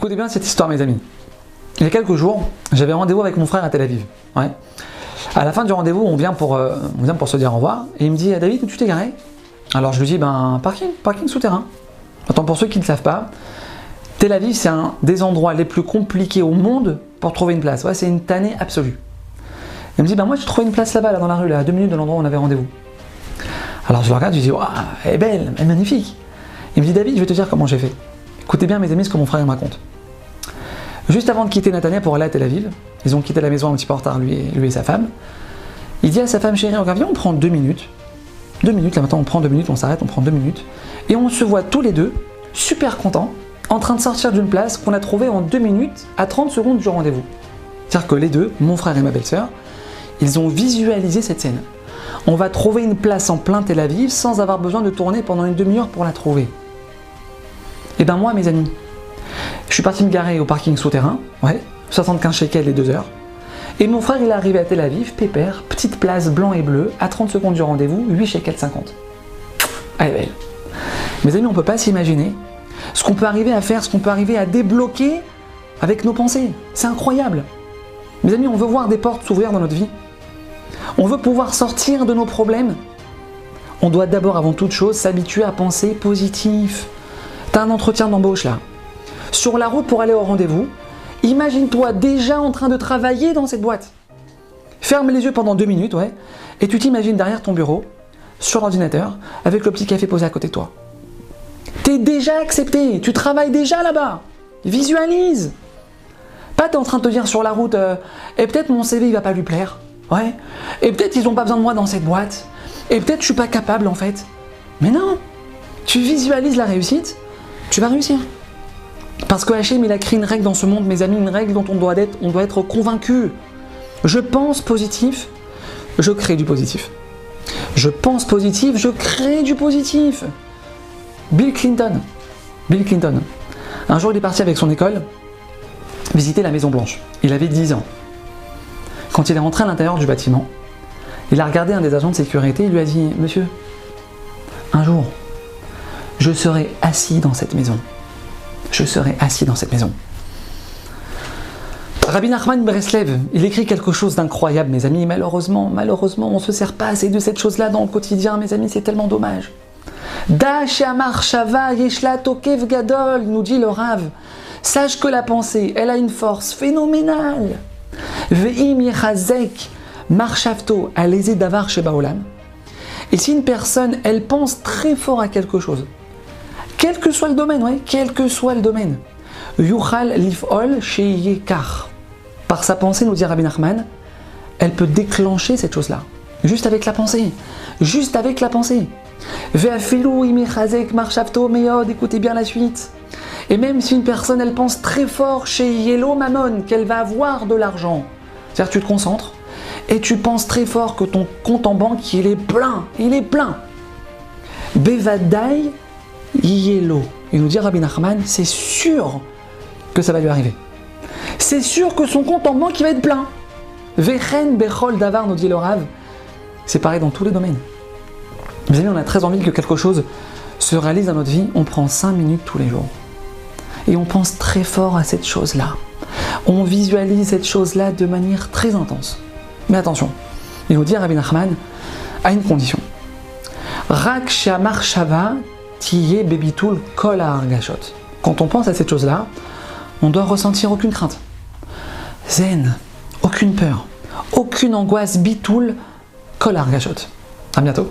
Écoutez bien cette histoire, mes amis. Il y a quelques jours, j'avais rendez-vous avec mon frère à Tel Aviv. À la fin du rendez-vous, on vient pour, euh, on vient pour se dire au revoir. Et il me dit, David, où tu t'es garé? Alors je lui dis, ben, parking, parking souterrain. Attends, pour ceux qui ne savent pas, Tel Aviv, c'est un des endroits les plus compliqués au monde pour trouver une place. Ouais, c'est une tannée absolue. Il me dit, ben moi, j'ai trouvé une place là-bas, là, dans la rue, à deux minutes de l'endroit où on avait rendez-vous. Alors je regarde, je lui dis, waouh, elle est belle, elle est magnifique. Il me dit, David, je vais te dire comment j'ai fait. Écoutez bien, mes amis, ce que mon frère me raconte. Juste avant de quitter Natania pour aller à Tel Aviv, ils ont quitté la maison un petit peu en retard, lui et, sa femme. Il dit à sa femme chérie, regarde, viens, on prend deux minutes. Deux minutes, là maintenant on prend deux minutes, on s'arrête, on prend deux minutes. Et on se voit tous les deux, super contents, en train de sortir d'une place qu'on a trouvée en deux minutes à 30 secondes du rendez-vous. C'est-à-dire que les deux, mon frère et ma belle-sœur, ils ont visualisé cette scène. On va trouver une place en plein Tel Aviv sans avoir besoin de tourner pendant une demi-heure pour la trouver. Et ben moi, mes amis, je suis parti me garer au parking souterrain, ouais, 75 shekels les deux heures. Et mon frère, il est arrivé à Tel Aviv, pépère, petite place blanc et bleu, à 30 secondes du rendez-vous, 8 shekels 50. Elle est belle. Mes amis, on ne peut pas s'imaginer ce qu'on peut arriver à faire, ce qu'on peut arriver à débloquer avec nos pensées. C'est incroyable. Mes amis, on veut voir des portes s'ouvrir dans notre vie. On veut pouvoir sortir de nos problèmes. On doit d'abord, avant toute chose, s'habituer à penser positif. T'as un entretien d'embauche là. Sur la route pour aller au rendez-vous, imagine-toi déjà en train de travailler dans cette boîte. Ferme les yeux pendant deux minutes, ouais, et tu t'imagines derrière ton bureau, sur l'ordinateur, avec le petit café posé à côté de toi. T'es déjà accepté, tu travailles déjà là-bas. Visualise. Pas t'es en train de te dire sur la route, euh, et peut-être mon CV il va pas lui plaire. Ouais. Et peut-être ils ont pas besoin de moi dans cette boîte. Et peut-être je suis pas capable en fait. Mais non. Tu visualises la réussite, tu vas réussir. Parce que Hachem, il a créé une règle dans ce monde, mes amis, une règle dont on doit être, on doit être convaincu. Je pense positif, je crée du positif. Je pense positif, je crée du positif. Bill Clinton. Bill Clinton. Un jour, il est parti avec son école visiter la Maison Blanche. Il avait 10 ans. Quand il est rentré à l'intérieur du bâtiment, il a regardé un des agents de sécurité et lui a dit Monsieur, un jour, je serai assis dans cette maison. Je serai assis dans cette maison. Rabbi Nachman Breslev, il écrit quelque chose d'incroyable, mes amis. Malheureusement, malheureusement, on ne se sert pas assez de cette chose-là dans le quotidien, mes amis, c'est tellement dommage. Dash Amar Shava Yeshla Tokev Gadol, nous dit le Rav. Sache que la pensée, elle a une force phénoménale. Ve'im Yechazek Marshavto Aleze Davar Shebaolam. Et si une personne, elle pense très fort à quelque chose, quel que soit le domaine, ouais, quel que soit le domaine, Yuchal Lifol Sheyekar. Par sa pensée, nous dit Rabbi Nachman, elle peut déclencher cette chose-là. Juste avec la pensée. Juste avec la pensée. Écoutez bien la suite. Et même si une personne, elle pense très fort chez Yellow Mammon qu'elle va avoir de l'argent, c'est-à-dire tu te concentres et tu penses très fort que ton compte en banque, il est plein, il est plein. Bevadai Yellow. Il nous dit Rabbi Nachman, c'est sûr que ça va lui arriver. C'est sûr que son compte en banque, va être plein. Vechen Bechol Davar, nous dit le Rav. C'est pareil dans tous les domaines. Mes amis, on a très envie que quelque chose se réalise dans notre vie. On prend 5 minutes tous les jours. Et on pense très fort à cette chose-là. On visualise cette chose-là de manière très intense. Mais attention, il nous dit Rabbi Nachman, à une condition. Rak Bebitul Kol Argashot. Quand on pense à cette chose-là, on doit ressentir aucune crainte. Zen, aucune peur, aucune angoisse, kol argashot. À bientôt.